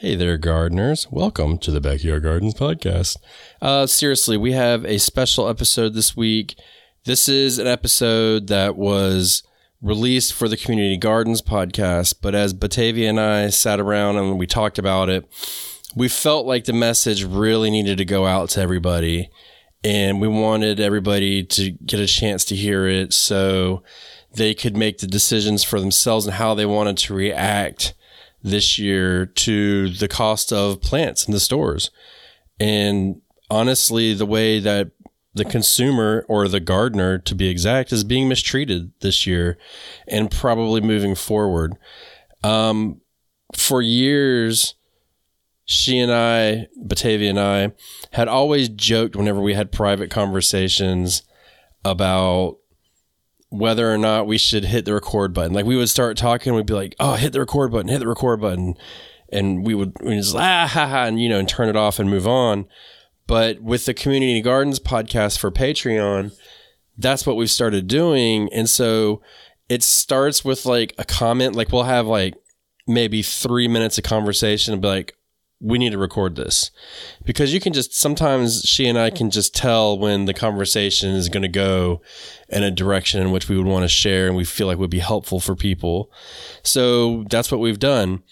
Hey there, gardeners. Welcome to the Backyard Gardens podcast. Uh, seriously, we have a special episode this week. This is an episode that was released for the Community Gardens podcast, but as Batavia and I sat around and we talked about it, we felt like the message really needed to go out to everybody and we wanted everybody to get a chance to hear it so they could make the decisions for themselves and how they wanted to react this year to the cost of plants in the stores. And honestly, the way that the consumer or the gardener, to be exact, is being mistreated this year and probably moving forward. Um, for years, she and I, Batavia and I, had always joked whenever we had private conversations about whether or not we should hit the record button. Like we would start talking, we'd be like, "Oh, hit the record button, hit the record button," and we would we just ah ha ha, and you know, and turn it off and move on. But with the Community Gardens podcast for Patreon, that's what we've started doing, and so it starts with like a comment. Like we'll have like maybe three minutes of conversation and be like, we need to record this because you can just sometimes she and I can just tell when the conversation is going to go in a direction in which we would want to share and we feel like would be helpful for people. So that's what we've done.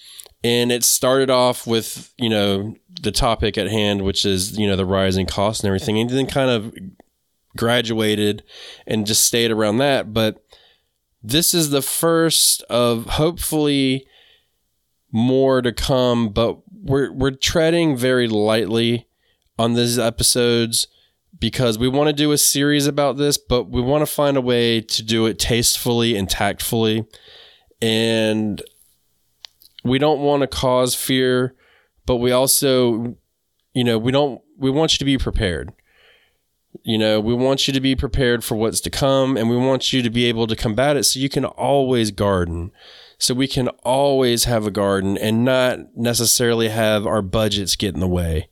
And it started off with, you know, the topic at hand, which is, you know, the rising costs and everything, and then kind of graduated and just stayed around that. But this is the first of hopefully more to come, but we're we're treading very lightly on these episodes because we want to do a series about this, but we want to find a way to do it tastefully and tactfully. And we don't want to cause fear, but we also, you know, we don't we want you to be prepared. You know, we want you to be prepared for what's to come and we want you to be able to combat it so you can always garden so we can always have a garden and not necessarily have our budgets get in the way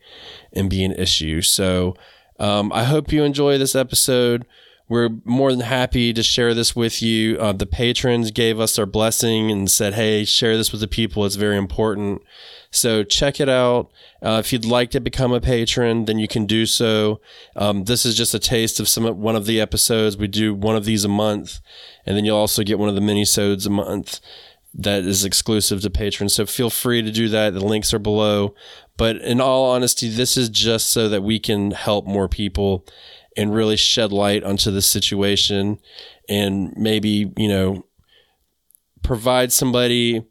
and be an issue. So um, I hope you enjoy this episode. We're more than happy to share this with you. Uh, the patrons gave us their blessing and said, hey, share this with the people. It's very important. So check it out. Uh, if you'd like to become a patron, then you can do so. Um, this is just a taste of some one of the episodes. We do one of these a month, and then you'll also get one of the mini sodes a month that is exclusive to patrons. So feel free to do that. The links are below. But in all honesty, this is just so that we can help more people and really shed light onto the situation and maybe, you know, provide somebody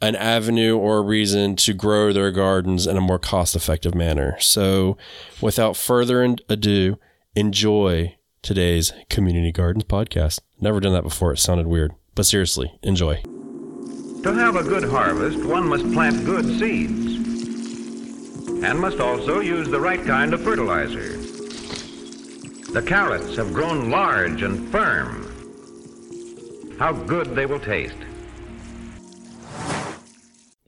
an avenue or a reason to grow their gardens in a more cost effective manner. So without further ado, enjoy today's Community Gardens podcast. Never done that before. It sounded weird, but seriously, enjoy. To have a good harvest, one must plant good seeds and must also use the right kind of fertilizer. The carrots have grown large and firm. How good they will taste.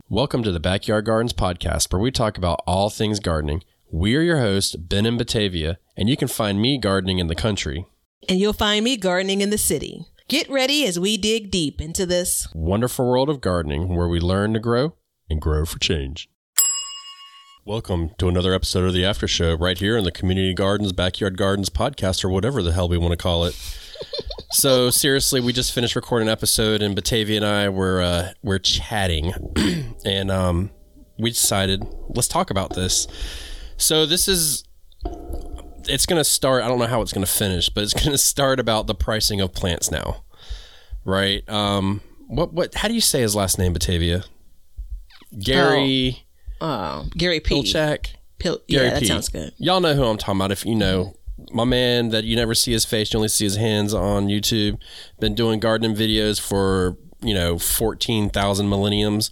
Welcome to the Backyard Gardens podcast, where we talk about all things gardening. We're your hosts, Ben and Batavia, and you can find me gardening in the country. And you'll find me gardening in the city. Get ready as we dig deep into this wonderful world of gardening where we learn to grow and grow for change. Welcome to another episode of the After Show right here in the Community Gardens, Backyard Gardens podcast, or whatever the hell we want to call it. so seriously, we just finished recording an episode, and Batavia and I were uh, we're chatting, and um, we decided let's talk about this. So this is it's going to start. I don't know how it's going to finish, but it's going to start about the pricing of plants now, right? Um, what what? How do you say his last name, Batavia? Gary. Oh, uh, Gary P. Pilchak. Pil- yeah, that P. sounds good. Y'all know who I'm talking about. If you know my man, that you never see his face, you only see his hands on YouTube. Been doing gardening videos for you know fourteen thousand millenniums,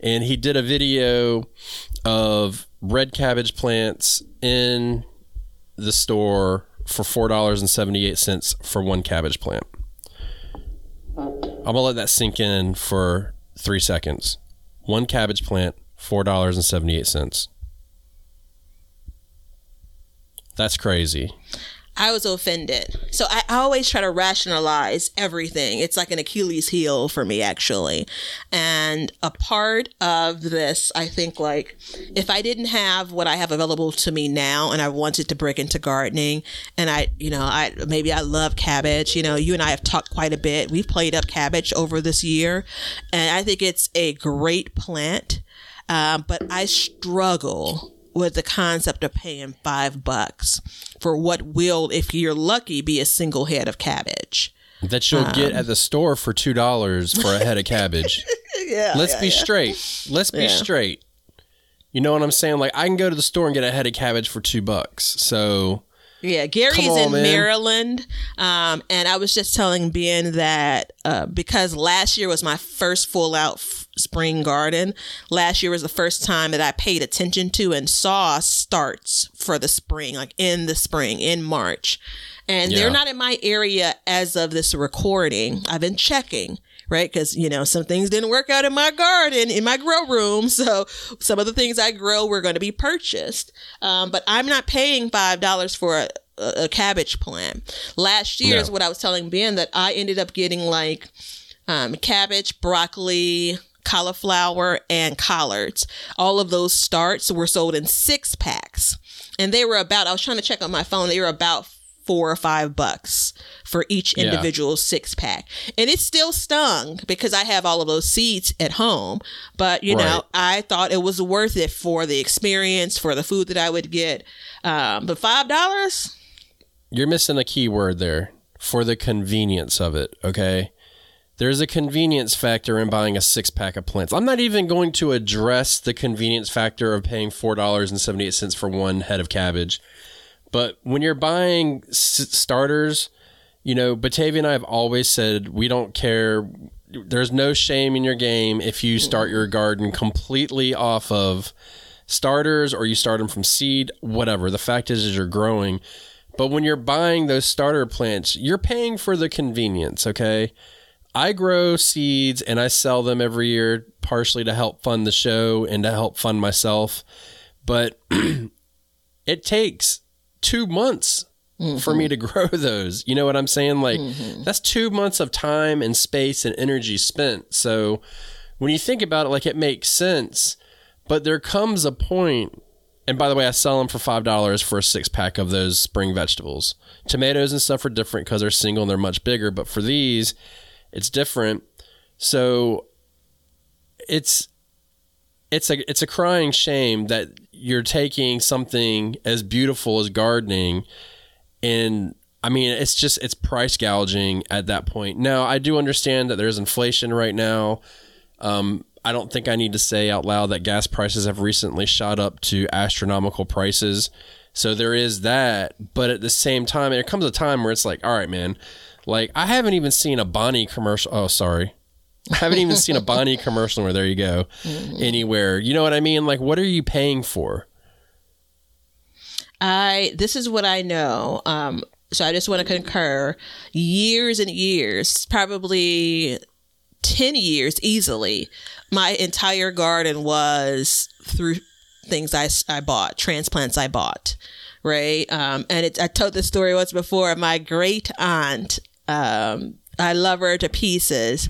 and he did a video of red cabbage plants in the store for four dollars and seventy eight cents for one cabbage plant. I'm gonna let that sink in for three seconds. One cabbage plant, four dollars and seventy eight cents. That's crazy. I was offended. So I always try to rationalize everything. It's like an Achilles heel for me, actually. And a part of this, I think, like, if I didn't have what I have available to me now and I wanted to break into gardening, and I, you know, I maybe I love cabbage, you know, you and I have talked quite a bit. We've played up cabbage over this year, and I think it's a great plant. Um, but I struggle with the concept of paying five bucks for what will, if you're lucky, be a single head of cabbage. That you'll um, get at the store for two dollars for a head of cabbage. yeah. Let's yeah, be yeah. straight. Let's be yeah. straight. You know what I'm saying? Like I can go to the store and get a head of cabbage for two bucks. So yeah, Gary's on, in man. Maryland, um, and I was just telling Ben that uh, because last year was my first full out f- spring garden. Last year was the first time that I paid attention to and saw starts for the spring, like in the spring, in March. And yeah. they're not in my area as of this recording. I've been checking right? Because, you know, some things didn't work out in my garden, in my grow room. So some of the things I grow were going to be purchased. Um, but I'm not paying $5 for a, a cabbage plant. Last year no. is what I was telling Ben that I ended up getting like um, cabbage, broccoli, cauliflower, and collards. All of those starts were sold in six packs. And they were about, I was trying to check on my phone, they were about four or five bucks for each individual yeah. six pack. And it still stung because I have all of those seeds at home. But, you right. know, I thought it was worth it for the experience, for the food that I would get. Um, but $5? You're missing a key word there for the convenience of it, okay? There's a convenience factor in buying a six pack of plants. I'm not even going to address the convenience factor of paying $4.78 for one head of cabbage but when you're buying s- starters, you know, Batavia and I have always said we don't care. There's no shame in your game if you start your garden completely off of starters or you start them from seed, whatever. The fact is, is you're growing. But when you're buying those starter plants, you're paying for the convenience, okay? I grow seeds and I sell them every year, partially to help fund the show and to help fund myself. But it takes two months mm-hmm. for me to grow those. You know what I'm saying? Like mm-hmm. that's two months of time and space and energy spent. So when you think about it, like it makes sense. But there comes a point, and by the way, I sell them for five dollars for a six pack of those spring vegetables. Tomatoes and stuff are different because they're single and they're much bigger. But for these, it's different. So it's it's a it's a crying shame that you're taking something as beautiful as gardening and I mean it's just it's price gouging at that point. Now I do understand that there's inflation right now. Um, I don't think I need to say out loud that gas prices have recently shot up to astronomical prices. So there is that, but at the same time, there comes a time where it's like, all right, man, like I haven't even seen a Bonnie commercial. Oh, sorry, I haven't even seen a Bonnie commercial where there you go mm-hmm. anywhere. You know what I mean? Like, what are you paying for? I this is what I know. Um, so I just want to concur. Years and years, probably ten years easily. My entire garden was through things I, I bought, transplants I bought, right? Um, and it, I told the story once before. My great aunt um, I love her to pieces.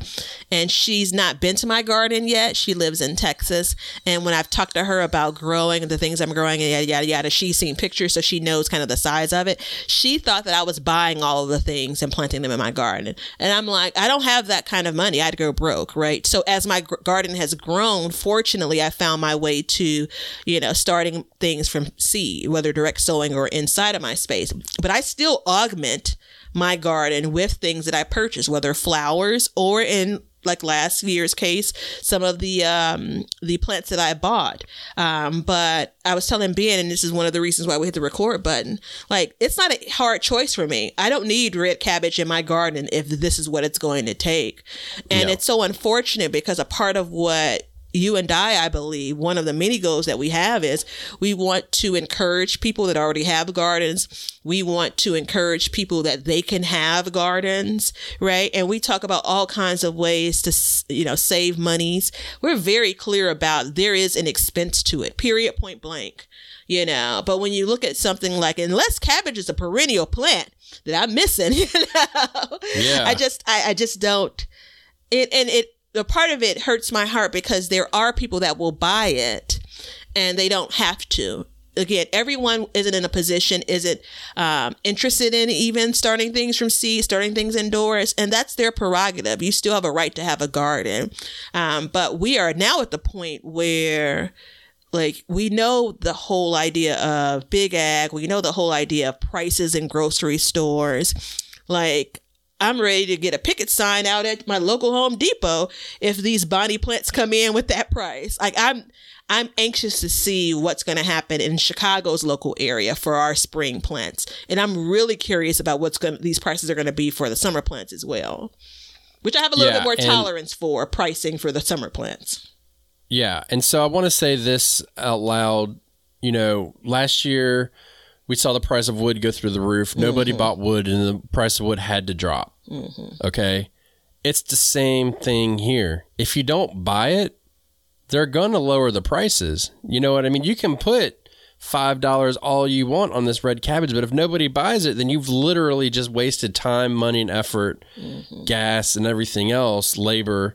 And she's not been to my garden yet. She lives in Texas. And when I've talked to her about growing and the things I'm growing and yada, yada, yada, she's seen pictures. So she knows kind of the size of it. She thought that I was buying all of the things and planting them in my garden. And I'm like, I don't have that kind of money. I'd go broke, right? So as my garden has grown, fortunately, I found my way to, you know, starting things from seed, whether direct sowing or inside of my space. But I still augment my garden with things that I purchase, whether flowers or in like last year's case, some of the um, the plants that I bought. Um, but I was telling Ben, and this is one of the reasons why we hit the record button. Like, it's not a hard choice for me. I don't need red cabbage in my garden if this is what it's going to take. And yeah. it's so unfortunate because a part of what you and I, I believe, one of the many goals that we have is we want to encourage people that already have gardens. We want to encourage people that they can have gardens, right? And we talk about all kinds of ways to, you know, save monies. We're very clear about there is an expense to it, period, point blank, you know. But when you look at something like, unless cabbage is a perennial plant that I'm missing, you know, Yeah. I just, I, I just don't. It, and it, a part of it hurts my heart because there are people that will buy it and they don't have to. Again everyone isn't in a position isn't um, interested in even starting things from seed starting things indoors and that's their prerogative. You still have a right to have a garden. Um, but we are now at the point where like we know the whole idea of big ag. We know the whole idea of prices in grocery stores. Like I'm ready to get a picket sign out at my local Home Depot if these Bonnie plants come in with that price. Like I'm I'm anxious to see what's going to happen in Chicago's local area for our spring plants. And I'm really curious about what's going these prices are going to be for the summer plants as well. Which I have a little Yeah, bit more tolerance for pricing for the summer plants. Yeah. And so I want to say this out loud. You know, last year we saw the price of wood go through the roof. Nobody mm-hmm. bought wood and the price of wood had to drop. Mm-hmm. Okay. It's the same thing here. If you don't buy it, they're going to lower the prices. You know what I mean? You can put $5 all you want on this red cabbage, but if nobody buys it, then you've literally just wasted time, money, and effort, mm-hmm. gas, and everything else, labor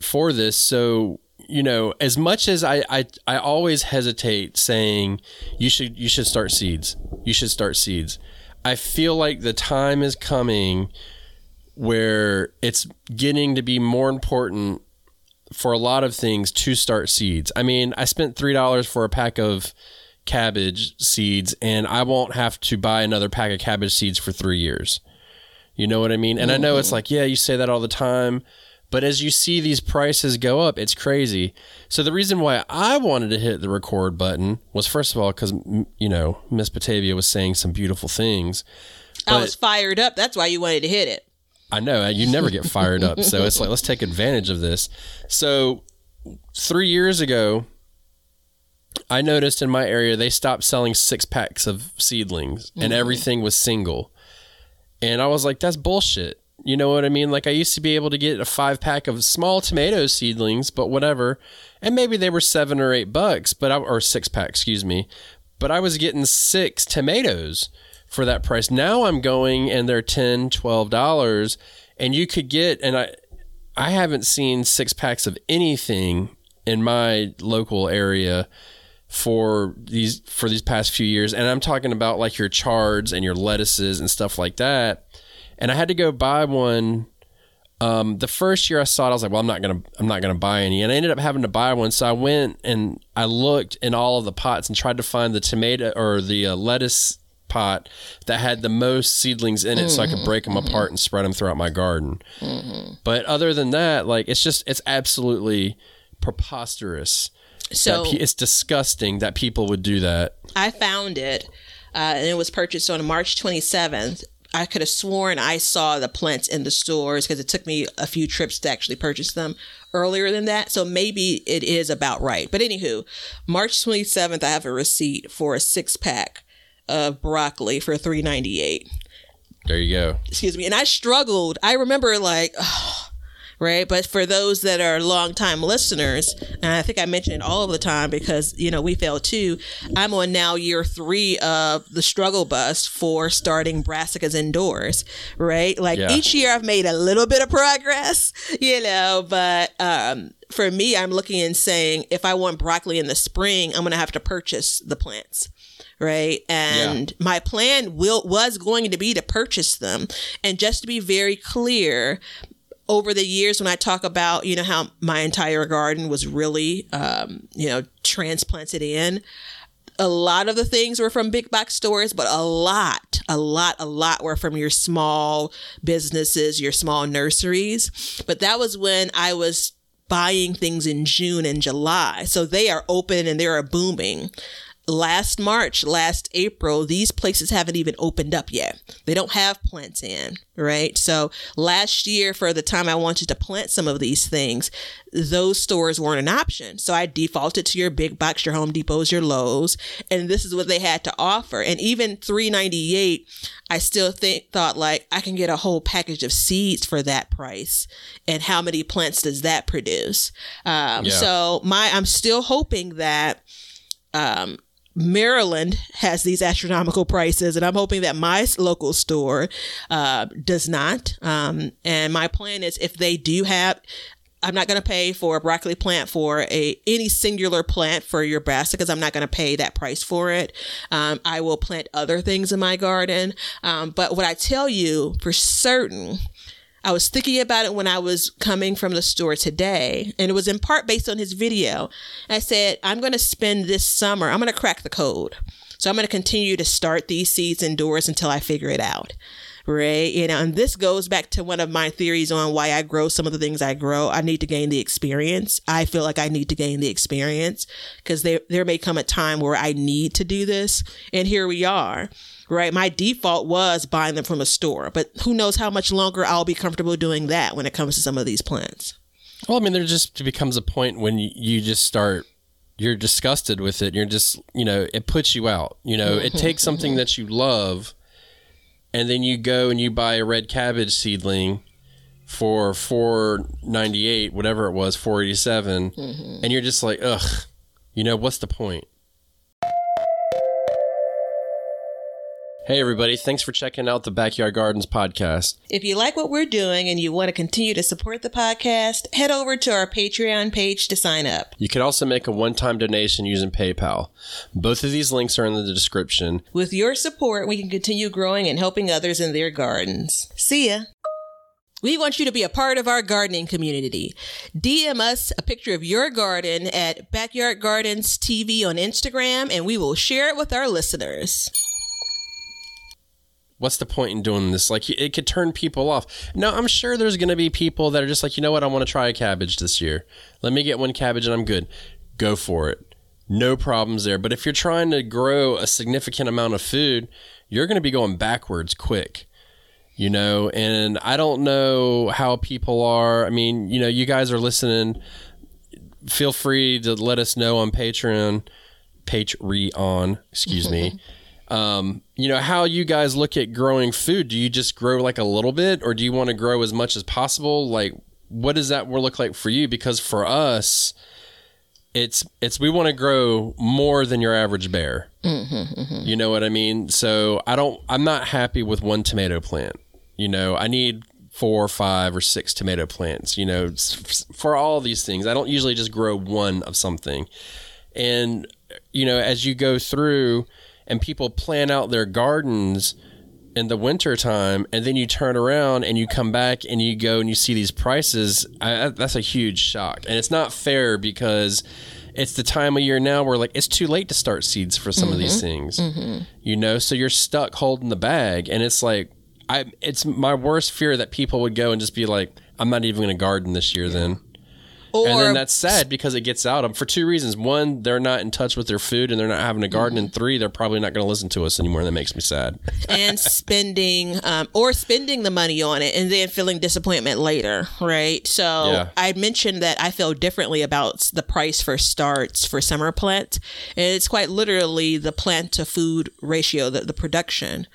for this. So, you know, as much as I, I I always hesitate saying you should you should start seeds. You should start seeds. I feel like the time is coming where it's getting to be more important for a lot of things to start seeds. I mean, I spent $3 for a pack of cabbage seeds and I won't have to buy another pack of cabbage seeds for 3 years. You know what I mean? And I know it's mm-hmm. like, yeah, you say that all the time, but as you see these prices go up, it's crazy. So the reason why I wanted to hit the record button was first of all cuz you know, Miss Batavia was saying some beautiful things. I was fired up. That's why you wanted to hit it. I know you never get fired up, so it's like let's take advantage of this. So, three years ago, I noticed in my area they stopped selling six packs of seedlings, and mm-hmm. everything was single. And I was like, that's bullshit. You know what I mean? Like I used to be able to get a five pack of small tomato seedlings, but whatever, and maybe they were seven or eight bucks, but I, or six pack, excuse me, but I was getting six tomatoes for that price. Now I'm going and they're 10 dollars, and you could get and I I haven't seen six packs of anything in my local area for these for these past few years and I'm talking about like your chards and your lettuces and stuff like that. And I had to go buy one um, the first year I saw it, I was like, "Well, I'm not gonna, I'm not gonna buy any," and I ended up having to buy one. So I went and I looked in all of the pots and tried to find the tomato or the uh, lettuce pot that had the most seedlings in it, so I could break them apart and spread them throughout my garden. But other than that, like it's just, it's absolutely preposterous. So pe- it's disgusting that people would do that. I found it, uh, and it was purchased on March 27th. I could have sworn I saw the plants in the stores because it took me a few trips to actually purchase them earlier than that. So maybe it is about right. But anywho, March 27th, I have a receipt for a six pack of broccoli for 3.98. There you go. Excuse me. And I struggled. I remember like. Oh, right? But for those that are longtime listeners, and I think I mention it all of the time because you know we fail too. I'm on now year three of the struggle bus for starting brassicas indoors, right? Like Yeah. each year I've made a little bit of progress, you know, but um, for me, I'm looking and saying if I want broccoli in the spring, I'm going to have to purchase the plants right and my plan will was going to be to purchase them and just to be very clear over the years when I talk about, you know, how my entire garden was really, um, you know, transplanted in, a lot of the things were from big box stores, but a lot, a lot, a lot were from your small businesses, your small nurseries. But that was when I was buying things in June and July. So they are open and they are booming. Last March, last April, these places haven't even opened up yet. They don't have plants in, right? So last year, for the time I wanted to plant some of these things, those stores weren't an option. So I defaulted to your big box, your Home Depots, your Lowe's, and this is what they had to offer. And even 398, I still think thought like I can get a whole package of seeds for that price. And how many plants does that produce? Um, Yeah. So my I'm still hoping that um, Maryland has these astronomical prices, and I'm hoping that my local store uh, does not. Um, and my plan is if they do have, I'm not going to pay for a broccoli plant for a any singular plant for your brassica because I'm not going to pay that price for it. Um, I will plant other things in my garden. Um, but what I tell you for certain I was thinking about it when I was coming from the store today, and it was in part based on his video. I said, I'm going to spend this summer, I'm going to crack the code. So I'm going to continue to start these seeds indoors until I figure it out. Right. You know, and this goes back to one of my theories on why I grow some of the things I grow. I need to gain the experience. I feel like I need to gain the experience because there, there may come a time where I need to do this. And here we are right? My default was buying them from a store, but who knows how much longer I'll be comfortable doing that when it comes to some of these plants. Well, I mean, there just becomes a point when you, you just start, you're disgusted with it. You're just, you know, it puts you out. You know, it mm-hmm, takes something mm-hmm. that you love, and then you go and you buy a red cabbage seedling for four ninety eight, whatever it was, four eighty mm-hmm. and you're just like, ugh, you know, what's the point? Hey, everybody. Thanks for checking out the Backyard Gardens podcast. If you like what we're doing and you want to continue to support the podcast, head over to our Patreon page to sign up. You can also make a one time donation using PayPal. Both of these links are in the description. With your support, we can continue growing and helping others in their gardens. See ya. We want you to be a part of our gardening community. DM us a picture of your garden at Backyard Gardens TV on Instagram, and we will share it with our listeners. What's the point in doing this? Like, it could turn people off. No, I'm sure there's going to be people that are just like, you know what? I want to try a cabbage this year. Let me get one cabbage and I'm good. Go for it. No problems there. But if you're trying to grow a significant amount of food, you're going to be going backwards quick. You know, and I don't know how people are. I mean, you know, you guys are listening. Feel free to let us know on Patreon, Patreon, excuse me. um, you know, how you guys look at growing food. Do you just grow like a little bit or do you want to grow as much as possible? Like, what does that look like for you? Because for us, it's it's we want to grow more than your average bear. You know what I mean? So I don't. I'm not happy with one tomato plant. You know, I need four, five, or six tomato plants. You know, for all these things, I don't usually just grow one of something. And you know, as you go through, and people plan out their gardens in the winter time and then you turn around and you come back and you go and you see these prices I, that's a huge shock. And it's not fair because it's the time of year now where like it's too late to start seeds for some of these mm-hmm. things mm-hmm. you know? So you're stuck holding the bag and it's like i it's my worst fear that people would go and just be like i'm not even going to garden this year then Or and then that's sad because it gets out of them for two reasons. One, they're not in touch with their food and they're not having a garden. And three, they're probably not going to listen to us anymore. And that makes me sad. and spending um, or spending the money on it and then feeling disappointment later right so Yeah. i mentioned that i feel differently about the price for starts for summer plants and it's quite literally the plant to food ratio the, the production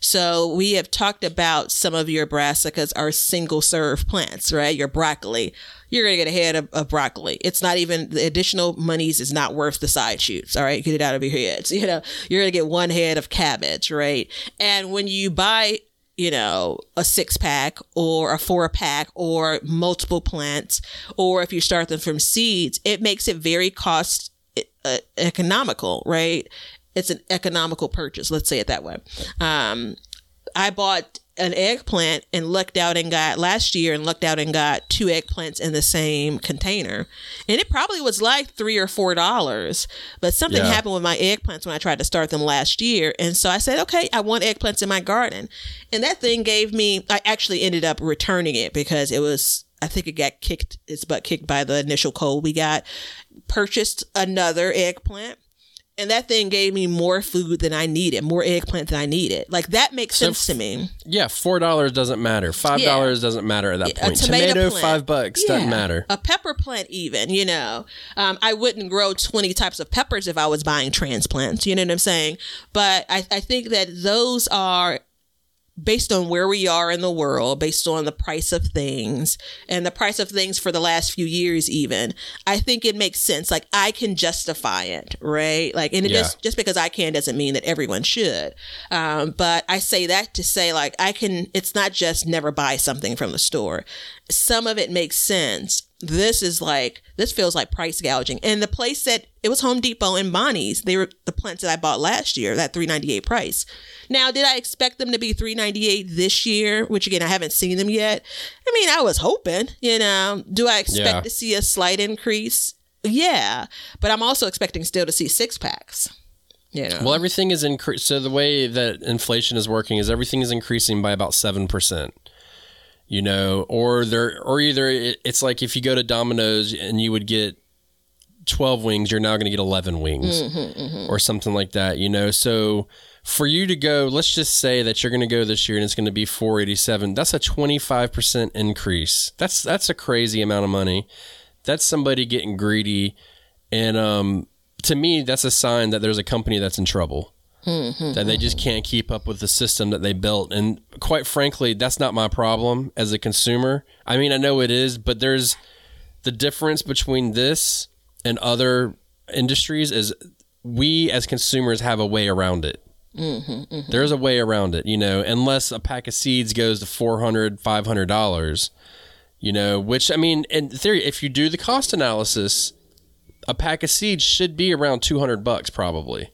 so we have talked about some of your brassicas are single serve plants, right? Your broccoli, you're gonna get a head of, of broccoli. It's not even the additional monies is not worth the side shoots. All right, get it out of your heads. You know, you're gonna get one head of cabbage, right? And when you buy you know, a six pack or a four pack or multiple plants, or if you start them from seeds, it makes it very cost uh, economical, right? It's an economical purchase. Let's say it that way. Um, I bought an eggplant and lucked out and got last year and lucked out and got two eggplants in the same container. And it probably was like three or four dollars. But something Yeah. happened with my eggplants when I tried to start them last year. And so I said, okay, I want eggplants in my garden. And that thing gave me I actually ended up returning it because it was I think it got kicked its butt kicked by the initial cold we got. Purchased another eggplant and that thing gave me more food than I needed, more eggplant than I needed. Like that makes So sense to me. Yeah, four dollars doesn't matter. Five dollars doesn't matter at that A point. tomato Tomato, plant. five bucks Yeah. doesn't matter. A pepper plant, even, you know, um, I wouldn't grow 20 types of peppers if I was buying transplants. You know what I'm saying? But I, I think that those are based on where we are in the world, based on the price of things and the price of things for the last few years, even, I think it makes sense. Like I can justify it, right? Like, and it Yeah. just, just because I can doesn't mean that everyone should. Um, but I say that to say, like, I can, it's not just never buy something from the store. Some of it makes sense. This is like, this feels like price gouging. And the place that it was Home Depot and Bonnie's, they were the plants that I bought last year, that 398 price. Now, did I expect them to be 398 this year? Which again, I haven't seen them yet. I mean, I was hoping, you know, do I expect Yeah. to see a slight increase? Yeah. But I'm also expecting still to see six packs. You know. Well, everything is increased. So the way that inflation is working is everything is increasing by about seven percent. You know, or there, or either it- it's like if you go to Domino's and you would get twelve wings, you're now going to get eleven wings, or something like that. You know, so for you to go, let's just say that you're going to go this year and it's going to be four eighty seven. That's a twenty five percent increase. That's that's a crazy amount of money. That's somebody getting greedy, and um, to me, that's a sign that there's a company that's in trouble. Mm-hmm. That they just can't keep up with the system that they built. And quite frankly, that's not my problem as a consumer. I mean, I know it is, but there's the difference between this and other industries is we as consumers have a way around it. Mm-hmm, mm-hmm. There's a way around it, you know, unless a pack of seeds goes to 400 $500, you know, which, I mean, in theory, if you do the cost analysis, a pack of seeds should be around 200 bucks probably.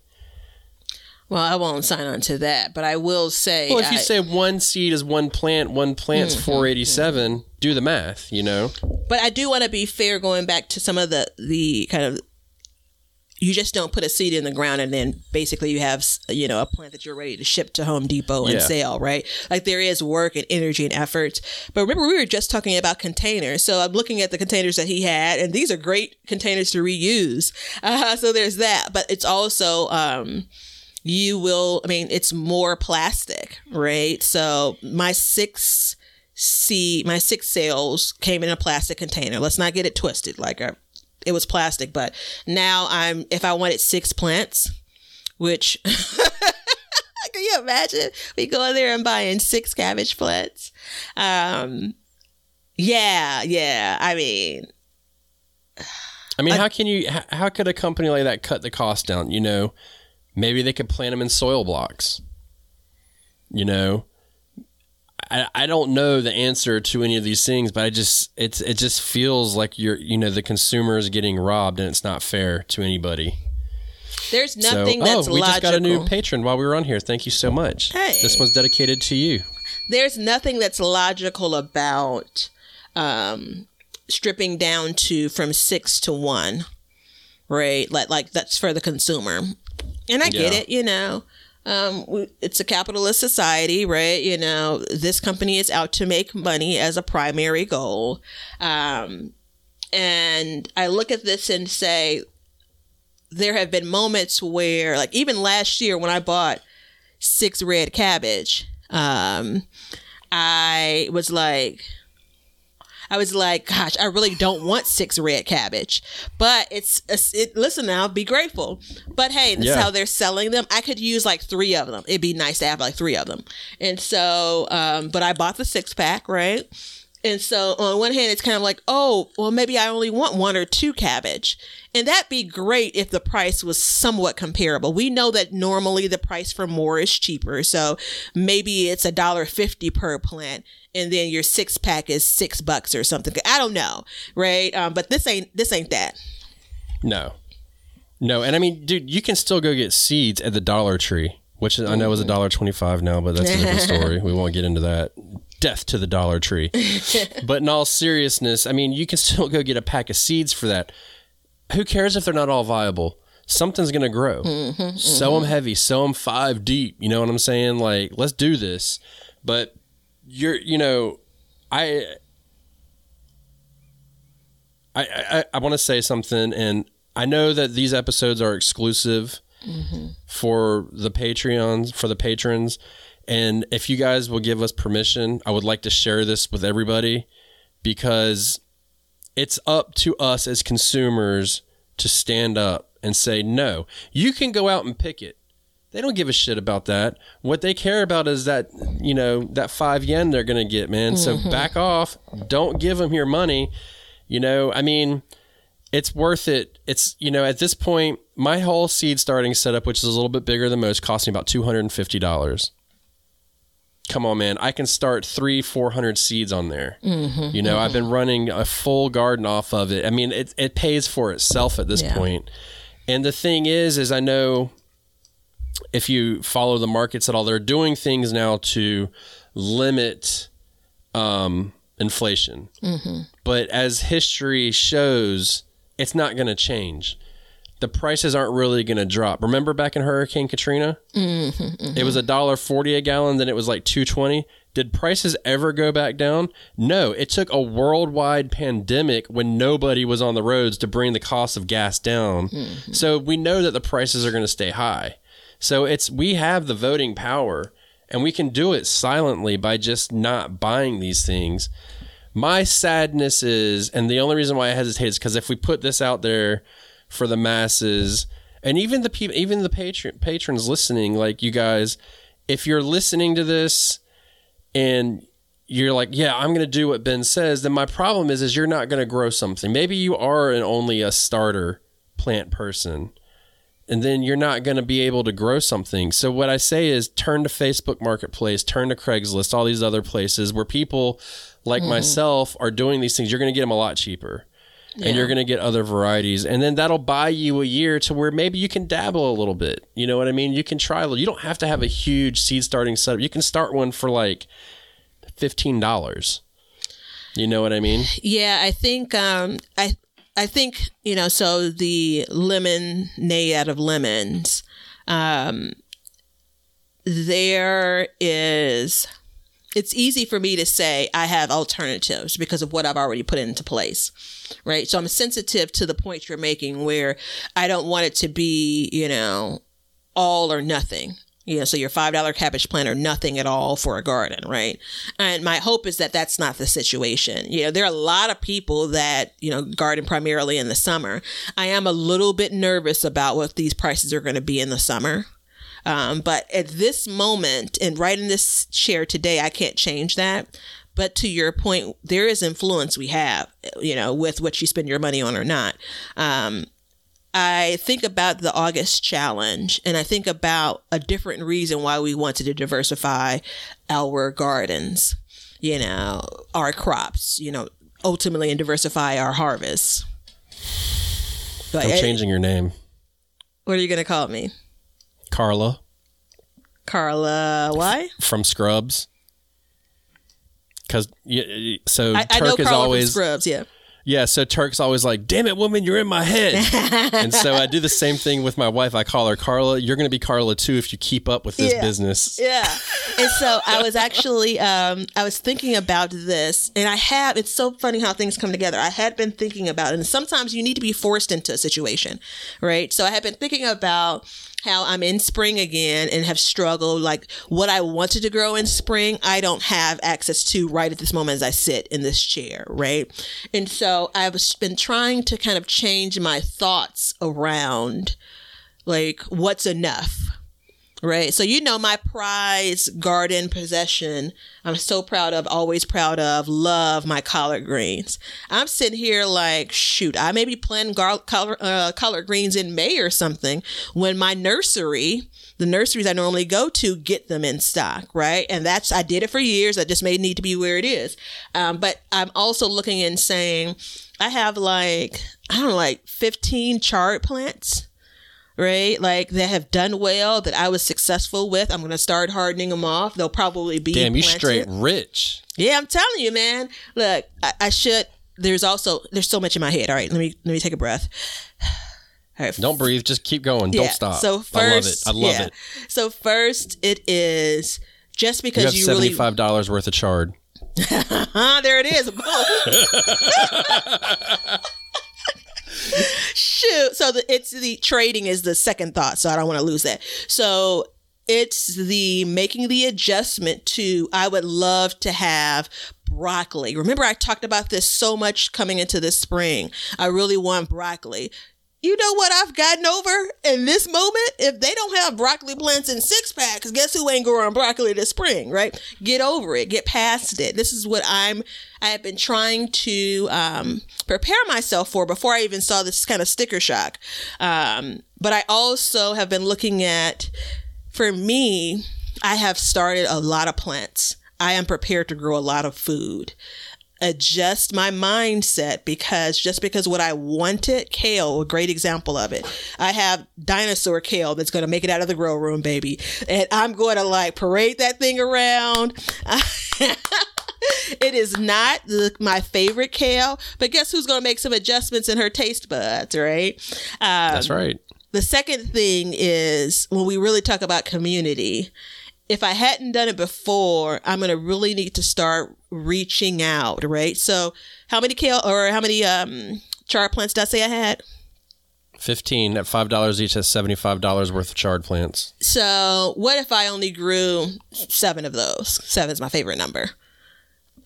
Well, I won't sign on to that, but I will say. Well, if you I- say one seed is one plant, one plant's 487, do the math, you know? but I do want to be fair going back to some of the the kind of you just don't put a seed in the ground and then basically you have you know a plant that you're ready to ship to Home Depot and Yeah. sell, right? Like there is work and energy and effort. But remember we were just talking about containers. So I'm looking at the containers that he had and these are great containers to reuse. Uh, so there's that, but it's also um you will i mean it's more plastic right? So my six c my six sales came in a plastic container. Let's not get it twisted like a, it was plastic but now i'm if i wanted six plants which can you imagine? Me going there and buying six cabbage plants? Um yeah yeah i mean I mean, how can you, how could a company like that cut the cost down? You know, maybe they could plant them in soil blocks. You know, I, I don't know the answer to any of these things, but I just, it's, it just feels like you're, you know, the consumer is getting robbed and it's not fair to anybody. there's So- nothing that's oh, we logical just got a new patron while we were on here. Thank you so much. Hey. This one's dedicated to you. there's nothing that's logical about um, stripping down to from six to one, right? Like like that's for the consumer, and I get it. You know, um, it's a capitalist society, right? You know, this company is out to make money as a primary goal, um, and I look at this and say. There have been moments where, like, even last year when I bought six red cabbage, um, I was like, I was like, gosh, I really don't want six red cabbage, but it's, it. Listen now, be grateful. But hey, this Yeah. is how they're selling them. I could use like three of them. It'd be nice to have like three of them. And so, um, but I bought the six pack, right? And so on one hand, it's kind of like, oh, well, maybe I only want one or two cabbage. And that'd be great if the price was somewhat comparable. We know that normally the price for more is cheaper. So maybe it's a dollar fifty per plant. And then your six pack is six bucks or something. I don't know. Right. Um, but this ain't, this ain't that. No. No, and I mean, dude, you can still go get seeds at the Dollar Tree, which I know is a dollar twenty-five now, but that's a different story. We won't get into that. Death to the Dollar Tree. but in all seriousness, I mean, you can still go get a pack of seeds for that. Who cares if they're not all viable? Something's gonna grow. Mm-hmm, sow them mm-hmm. heavy. Sow them five deep. You know what I'm saying? Like, let's do this. But you're, you know, I I, I, I want to say something, and I know that these episodes are exclusive mm-hmm. for the Patreons, for the patrons. And if you guys will give us permission, I would like to share this with everybody because it's up to us as consumers to stand up and say, no, you can go out and pick it. They don't give a shit about that. What they care about is that, you know, that five yen they're going to get, man. So mm-hmm. back off. Don't give them your money. You know, I mean, it's worth it. It's, you know, at this point, my whole seed starting setup, which is a little bit bigger than most, cost me about $250 come on man i can start three four hundred seeds on there. Mm-hmm, you know i've been mm-hmm. running a full garden off of it. I mean it, it pays for itself at this Yeah. point. and the thing is is i know if you follow the markets at all they're doing things now to limit um, inflation. Mm-hmm. But as history shows it's not going to change the prices aren't really going to drop. Remember back in Hurricane Katrina? Mm-hmm, it was mm-hmm. a dollar forty a gallon, then it was like two twenty. Did prices ever go back down? No. It took a worldwide pandemic when nobody was on the roads to bring the cost of gas down. Mm-hmm. So we know that the prices are going to stay high. So it's we have the voting power and we can do it silently by just not buying these things. My sadness is, and the only reason why I hesitate is because if we put this out there for the masses, and even the people, even the patron patrons listening, like you guys, if you're listening to this and you're like, yeah, I'm going to do what Ben says, then my problem is, is you're not going to grow something. Maybe you are an only a starter plant person and then you're not going to be able to grow something. So what I say is turn to Facebook Marketplace, turn to Craigslist, all these other places where people like mm-hmm. myself are doing these things. You're going to get them a lot cheaper. And you're going to get other varieties, and then that'll buy you a year to where maybe you can dabble a little bit. You know what I mean? You can try. a little. You don't have to have a huge seed starting setup. You can start one for like fifteen dollars. You know what I mean? Yeah, I think um, I I think you know. So the lemonade out of lemons, um, there is. It's easy for me to say I have alternatives because of what I've already put into place, right? So I'm sensitive to the point you're making where I don't want it to be, you know, all or nothing. You know, so your five dollar cabbage plant or nothing at all for a garden, right? And my hope is that that's not the situation. You know, there are a lot of people that you know garden primarily in the summer. I am a little bit nervous about what these prices are going to be in the summer. Um, but at this moment and right in this chair today, I can't change that. But to your point, there is influence we have, you know, with what you spend your money on or not. Um, I think about the August challenge and I think about a different reason why we wanted to diversify our gardens, you know, our crops, you know, ultimately and diversify our harvests. But I'm changing your name, what are you going to call me? Carla Carla, why? from Scrubs. Because so I, I know Turk is Carla always Scrubs, yeah. Yeah, so Turk's always like, "Damn it, woman, you're in my head." and so I do the same thing with my wife. I call her Carla. You're going to be Carla too if you keep up with this Yeah. business. Yeah. And so I was actually um I was thinking about this and I have it's so funny how things come together. I had been thinking about it and sometimes you need to be forced into a situation, right? So I had been thinking about how I'm in spring again and have struggled like what I wanted to grow in spring, I don't have access to right at this moment as I sit in this chair, right? And so I've been trying to kind of change my thoughts around like what's enough Right. So, you know, my prize garden possession, I'm so proud of, always proud of, love my collard greens. I'm sitting here like, shoot, I may be planting gar- uh, collard greens in May or something when my nursery, the nurseries I normally go to, get them in stock. Right. And that's, I did it for years. I just may need to be where it is. Um, but I'm also looking and saying, I have like, I don't know, like 15 chard plants right? Like that have done well that I was successful with. I'm going to start hardening them off. They'll probably be Damn, you straight rich. Yeah, I'm telling you, man. Look, I, I should. There's also there's so much in my head. All right, let me let me take a breath. All right, Don't breathe. Just keep going. yeah, Don't stop. So first, I love it. I love yeah. it. So first, it is just because have you, seventy really five dollars worth of chard. There it is. Shoot. So the, it's the trading is the second thought. So I don't want to lose that. So it's the making the adjustment to I would love to have broccoli. Remember, I talked about this so much coming into this spring. I really want broccoli. You know what I've gotten over in this moment? If they don't have broccoli plants in six packs, guess who ain't growing broccoli this spring, right? Get over it. Get past it. This is what I'm, I have been trying to um, prepare myself for before I even saw this kind of sticker shock. Um, but I also have been looking at, for me, I have started a lot of plants. I am prepared to grow a lot of food adjust my mindset because just because what I wanted, kale, a great example of it. I have dinosaur kale that's going to make it out of the grow room, baby. And I'm going to like parade that thing around. it is not the, my favorite kale, but guess who's going to make some adjustments in her taste buds, right? Um, That's right. The second thing is when we really talk about community, if I hadn't done it before, I'm going to really need to start reaching out, right? So, how many kale or how many um, chard plants did I say I had? 15 at $5 each, that's $75 worth of chard plants. So, what if I only grew seven of those? Seven is my favorite number.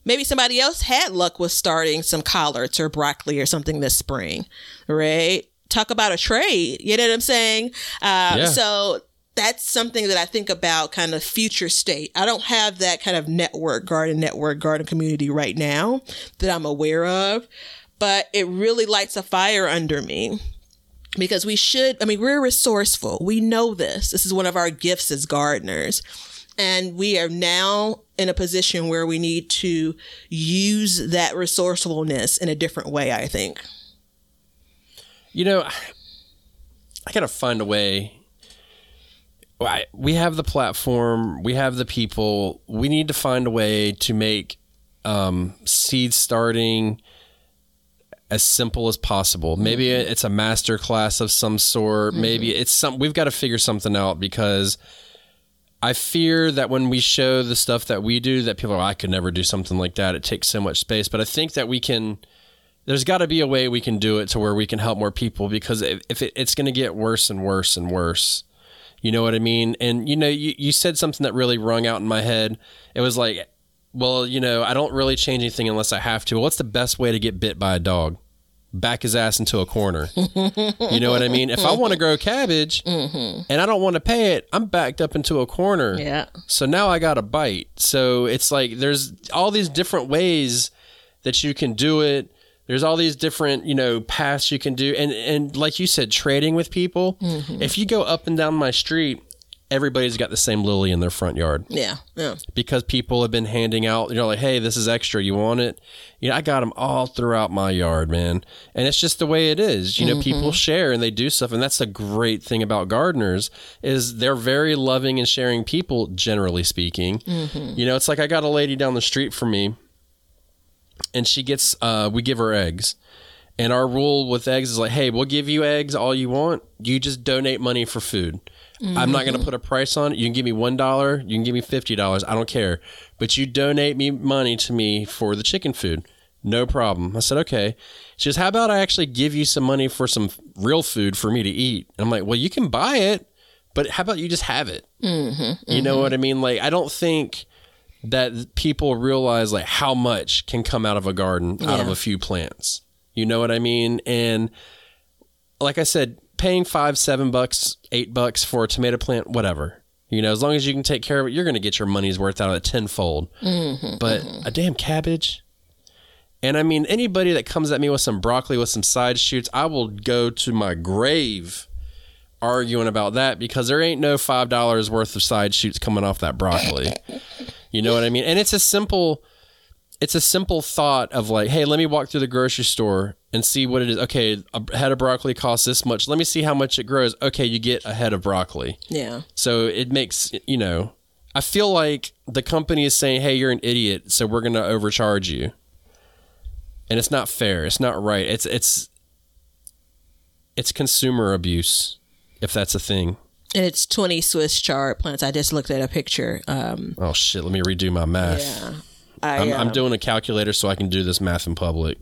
Maybe somebody else had luck with starting some collards or broccoli or something this spring, right? Talk about a trade. You know what I'm saying? Uh, yeah. So, that's something that I think about kind of future state. I don't have that kind of network, garden network, garden community right now that I'm aware of, but it really lights a fire under me because we should, I mean, we're resourceful. We know this. This is one of our gifts as gardeners. And we are now in a position where we need to use that resourcefulness in a different way, I think. You know, I got to find a way we have the platform, we have the people. We need to find a way to make um, seed starting as simple as possible. Maybe mm-hmm. it's a master class of some sort. Mm-hmm. Maybe it's some. We've got to figure something out because I fear that when we show the stuff that we do, that people are, I could never do something like that. It takes so much space. But I think that we can. There's got to be a way we can do it to where we can help more people because if, it, it's going to get worse and worse and worse you know what I mean? And you know, you, you said something that really rung out in my head. It was like, well, you know, I don't really change anything unless I have to. what's the best way to get bit by a dog? Back his ass into a corner. you know what I mean? If I want to grow cabbage mm-hmm. and I don't want to pay it, I'm backed up into a corner. Yeah. So now I got a bite. So it's like there's all these different ways that you can do it there's all these different you know paths you can do and and like you said trading with people mm-hmm. if you go up and down my street everybody's got the same lily in their front yard. Yeah yeah. Because people have been handing out you know like hey this is extra you want it? You know i got them all throughout my yard man. And it's just the way it is you know mm-hmm. people share and they do stuff and that's the great thing about gardeners is they're very loving and sharing people generally speaking. Mm-hmm. you know it's like i got a lady down the street from me and she gets uh, we give her eggs. And our rule with eggs is like hey we'll give you eggs all you want. You just donate money for food mm-hmm. i'm not going to mm-hmm. put a price on it you can give me one dollar you can give me fifty dollars i don't care but you donate me money to me for the chicken food no problem i said okay she says how about i actually give you some money for some real food for me to eat and i'm like well you can buy it but how about you just have it mm-hmm, you know mm-hmm. what i mean like i don't think that people realize like how much can come out of a garden yeah. out of a few plants. You know what I mean? And like I said, paying five, seven bucks, eight bucks for a tomato plant, whatever. You know, as long as you can take care of it, you're going to get your money's worth out of it tenfold. Mm-hmm, but mm-hmm. a damn cabbage. And I mean, anybody that comes at me with some broccoli with some side shoots, I will go to my grave arguing about that because there ain't no $5 worth of side shoots coming off that broccoli. You know what I mean? And it's a simple it's a simple thought of like, hey, let me walk through the grocery store and see what it is. Okay, a head of broccoli costs this much. Let me see how much it grows. Okay, you get a head of broccoli. Yeah. So it makes, you know, I feel like the company is saying, hey, you're an idiot, so we're going to overcharge you. And it's not fair. It's not right. It's it's it's consumer abuse if that's a thing. And it's 20 Swiss chard plants. I just looked at a picture. Um, oh, shit. Let me redo my math. Yeah. I, am um, I'm doing a calculator so I can do this math in public.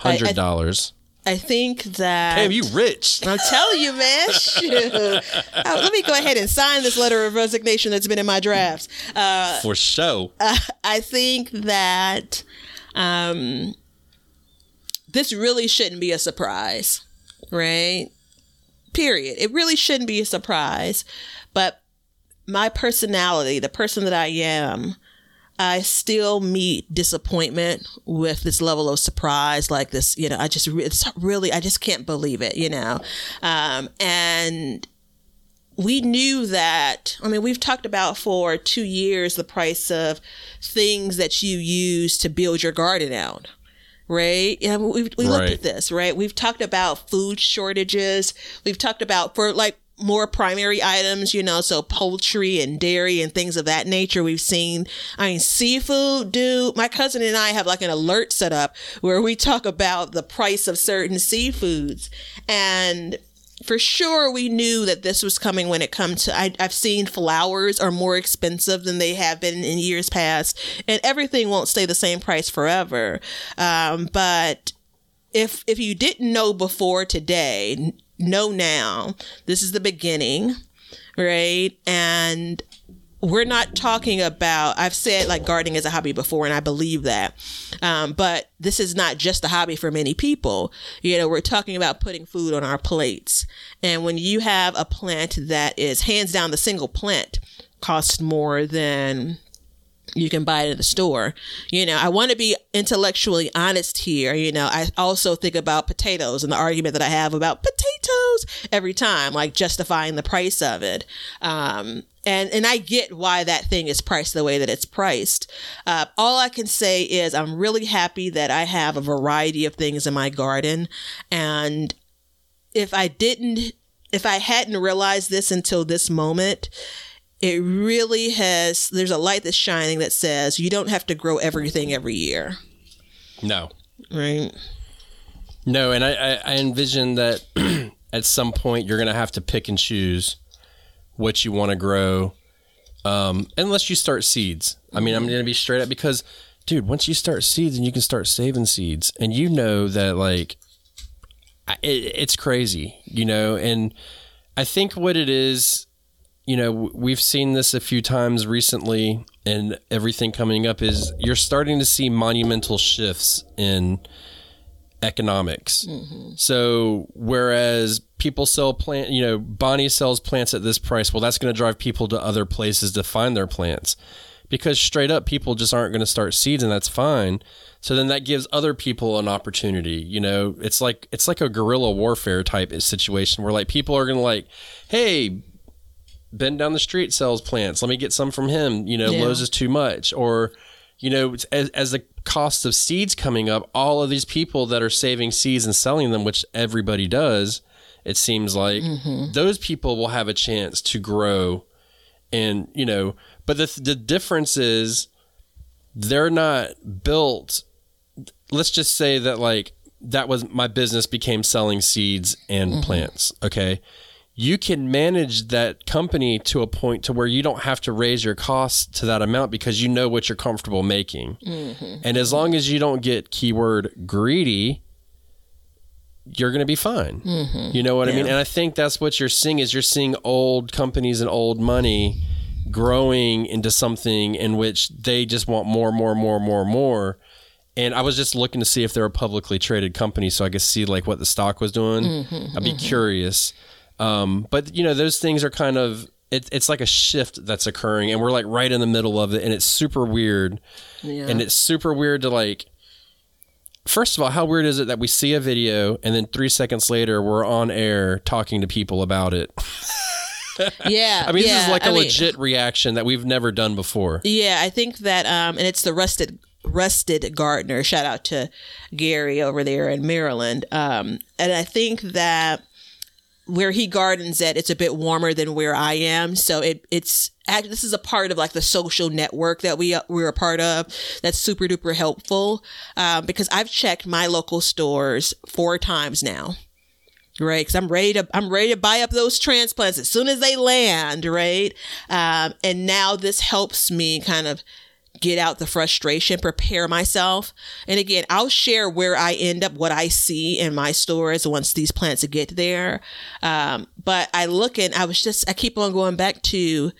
$100. I think that Damn, you rich. I'm telling you, man. Uh, let me go ahead and sign this letter of resignation that's been in my drafts. Uh, For show. I think that um, this really shouldn't be a surprise, right? Period. It really shouldn't be a surprise. But my personality, the person that I am, I still meet disappointment with this level of surprise, like this, you know, I just, it's really, I just can't believe it, you know? Um, and we knew that, I mean, we've talked about for two years the price of things that you use to build your garden out right? Yeah, we, we looked Right. at this, right? We've talked about food shortages. We've talked about for like more primary items, you know, so poultry and dairy and things of that nature. We've seen, I mean, seafood, dude. My cousin and I have like an alert set up where we talk about the price of certain seafoods. And for sure we knew that this was coming when it comes to I, i've seen flowers are more expensive than they have been in years past and everything won't stay the same price forever um, but if if you didn't know before today know now this is the beginning right and we're not talking about i've said like gardening is a hobby before and i believe that um, but this is not just a hobby for many people you know we're talking about putting food on our plates and when you have a plant that is hands down the single plant costs more than you can buy it in the store. You know, I want to be intellectually honest here. You know, I also think about potatoes and the argument that I have about every time, like justifying the price of it. Um, and and I get why that thing is priced the way that it's priced. Uh, all I can say is I'm really happy that I have a variety of things in my garden, and if I didn't, if I hadn't realized this until this moment, it really has there's a light that's shining that says you don't have to grow everything every year No. right No, and I, I, I envision that at some point you're going to have to pick and choose what you want to grow, um, unless you start seeds. I mean, I'm going to be straight up because, dude, once you start seeds and you can start saving seeds, and you know that like it, it's crazy, you know, and I think what it is, you know, we've seen this a few times recently, and everything coming up is you're starting to see monumental shifts in economics. Mm-hmm. So whereas people sell plant, you know, Bonnie sells plants at this price, well, that's going to drive people to other places to find their plants because straight up people just aren't going to start seeds and that's fine. So then that gives other people an opportunity. You know, it's like it's like a guerrilla warfare type situation where like people are going to like, hey, Ben down the street sells plants. Let me get some from him. You know, Yeah. Lowe's is too much. Or, you know, as, as the cost of seeds coming up, all of these people that are saving seeds and selling them, which everybody does, it seems like mm-hmm. those people will have a chance to grow. And, you know, but the, the difference is they're not built. Let's just say that, like, that was my business became selling seeds and mm-hmm. plants. Okay you can manage that company to a point to where you don't have to raise your costs to that amount because you know what you're comfortable making. Mm-hmm. And as long as you don't get keyword greedy, you're going to be fine. Mm-hmm. You know what I mean? And I think that's what you're seeing is you're seeing old companies and old money growing into something in which they just want more, more, more, more, more. And I was just looking to see if they're a publicly traded company so I could see like what the stock was doing. Mm-hmm. I'd be curious. Um, but you know, those things are kind of it, it's like a shift that's occurring, and we're like right in the middle of it, and it's super weird. yeah And it's super weird to like. First of all, how weird is it that we see a video and then three seconds later we're on air talking to people about it? yeah I mean, this is like a I mean, legit reaction that we've never done before. yeah i think that um and it's the rusted rusted gardener shout out to gary over there in maryland um and i think that where he gardens at it's a bit warmer than where I am. So it it's this is a part of like the social network that we we're a part of that's super duper helpful um, because I've checked my local stores four times now right? Because i'm ready to i'm ready to buy up those transplants as soon as they land right? Um, and now this helps me kind of get out the frustration, prepare myself. And again, I'll share where I end up, what I see in my stores once these plants get there. Um, but I look and I was just, I keep on going back to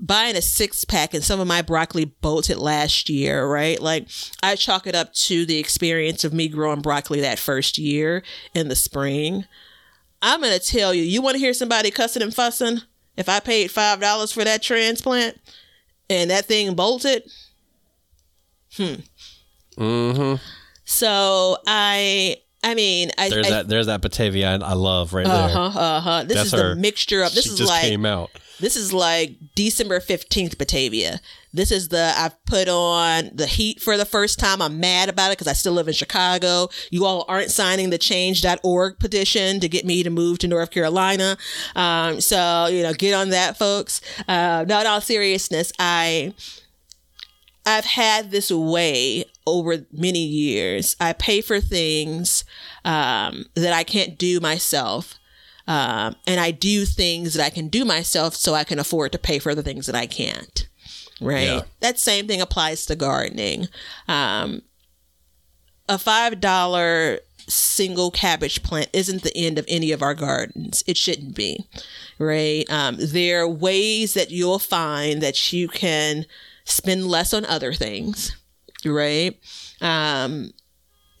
buying a six pack and some of my broccoli bolted last year, right? Like I chalk it up to the experience of me growing broccoli that first year in the spring. I'm going to tell you, you want to hear somebody cussing and fussing? If I paid $5 for that transplant and that thing bolted, hmm. Mm-hmm. So I, I mean, I, There's I, that. There's that Batavia I, I love right uh there. huh, uh huh. This That's is the her. mixture of. This she is just like came out. This is like December 15th Batavia. This is the, I've put on the heat for the first time. I'm mad about it because I still live in Chicago. You all aren't signing the change.org petition to get me to move to North Carolina. Um, so, you know, get on that, folks. Uh, no, in all seriousness, I, I've had this way over many years. I pay for things um, that I can't do myself. Um, and I do things that I can do myself so I can afford to pay for the things that I can't. Right. Yeah. That same thing applies to gardening. Um, a $5 single cabbage plant isn't the end of any of our gardens. It shouldn't be. Right. Um, there are ways that you'll find that you can spend less on other things. Right. Um,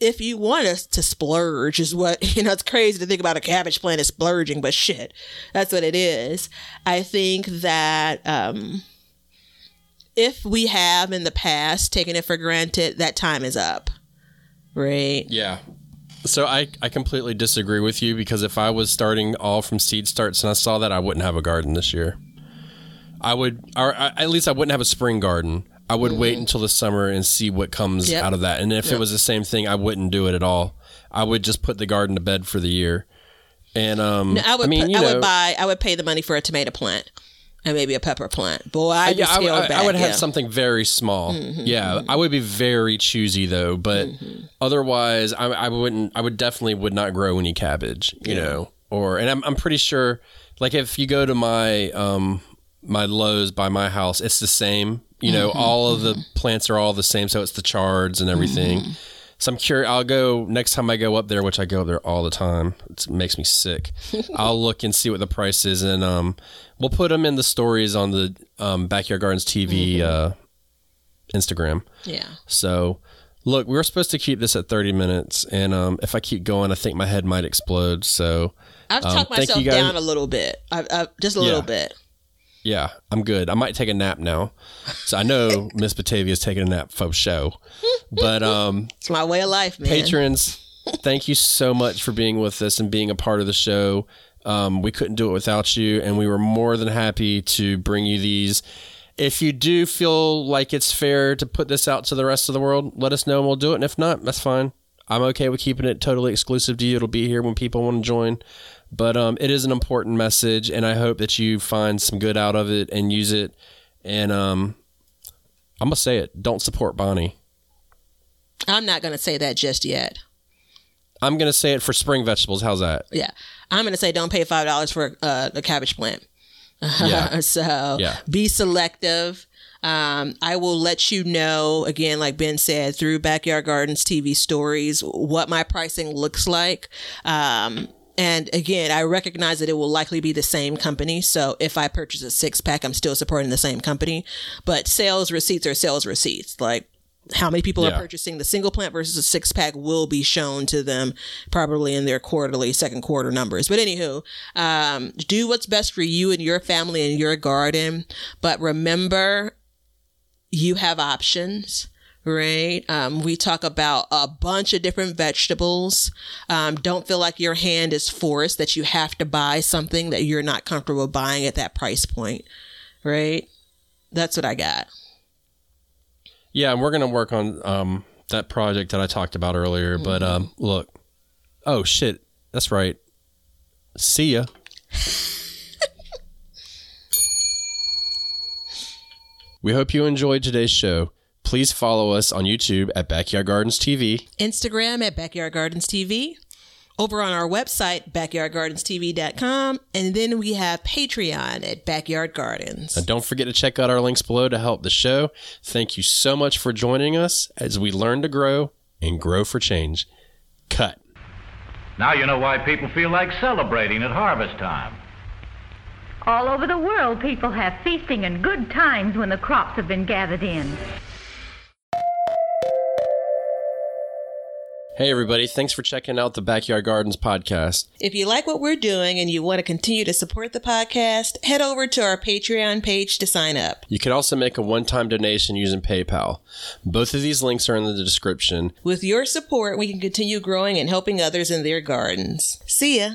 if you want us to splurge is what you know it's crazy to think about a cabbage plant as splurging but shit that's what it is i think that um if we have in the past taken it for granted that time is up right Yeah. So I, I completely disagree with you because if I was starting all from seed starts and I saw that, I wouldn't have a garden this year. I would, or at least I wouldn't have a spring garden. I would wait until the summer and see what comes Yep. out of that. And if it was the same thing, I wouldn't do it at all. I would just put the garden to bed for the year. And um, i would I mean, put- you i know, would buy i would pay the money for a tomato plant and maybe a pepper plant boy i yeah, I, scaled I- would have yeah. Mm-hmm, something very small. yeah, I would be very choosy though, but otherwise, I, I wouldn't. I would definitely would not grow any cabbage. You know, or and I'm I'm pretty sure. Like if you go to my um my Lowe's by my house, it's the same. You know, Mm-hmm, all of the plants are all the same, so it's the chards and everything. Mm-hmm. So I'm curious. I'll go next time I go up there, which I go up there all the time. It makes me sick. I'll look and see what the price is, and um, we'll put them in the stories on the um, Backyard Gardens TV uh, Instagram. yeah So, look, we were supposed to keep this at 30 minutes, and um, if I keep going, I think my head might explode. So, i've Um, talked myself down a little bit I, I, just a little bit yeah, I'm good. I might take a nap now. So I know Miss Batavia's taking a nap for show, but um, it's my way of life man patrons, thank you so much for being with us and being a part of the show. Um, we couldn't do it without you, and we were more than happy to bring you these. If you do feel like it's fair to put this out to the rest of the world, let us know and we'll do it. And if not, that's fine. I'm okay with keeping it totally exclusive to you. It'll be here when people want to join. But um, it is an important message, and I hope that you find some good out of it and use it. And um, I'm gonna say it: don't support Bonnie. i'm not going to say that just yet I'm gonna say it for spring vegetables. How's that? Yeah. I'm going to say don't pay $5 for uh, a cabbage plant. Yeah. so Yeah. be selective. Um, I will let you know, again, like Ben said, through Backyard Gardens TV stories, what my pricing looks like. Um, and again, I recognize that it will likely be the same company. So if I purchase a six pack, I'm still supporting the same company. But sales receipts are sales receipts. Like how many people Yeah. are purchasing the single plant versus a six pack will be shown to them probably in their quarterly second quarter numbers but anywho um, do what's best for you and your family and your garden but remember you have options right um, we talk about a bunch of different vegetables um, don't feel like your hand is forced that you have to buy something that you're not comfortable buying at that price point right that's what i got Yeah, and we're gonna work on um, that project that I talked about earlier. But um, look, oh shit, that's right. See ya. we hope you enjoyed today's show. Please follow us on YouTube at Backyard Gardens TV. Instagram at Backyard Gardens TV. over on our website, backyardgardenstv.com. And then we have Patreon at Backyard Gardens. And don't forget to check out our links below to help the show. Thank you so much for joining us as we learn to grow and grow for change. Cut. Now you know why people feel like celebrating at harvest time. All over the world, people have feasting and good times when the crops have been gathered in. Hey, everybody. Thanks for checking out the Backyard Gardens podcast. If you like what we're doing and you want to continue to support the podcast, head over to our Patreon page to sign up. You can also make a one time donation using PayPal. Both of these links are in the description. With your support, we can continue growing and helping others in their gardens. See ya.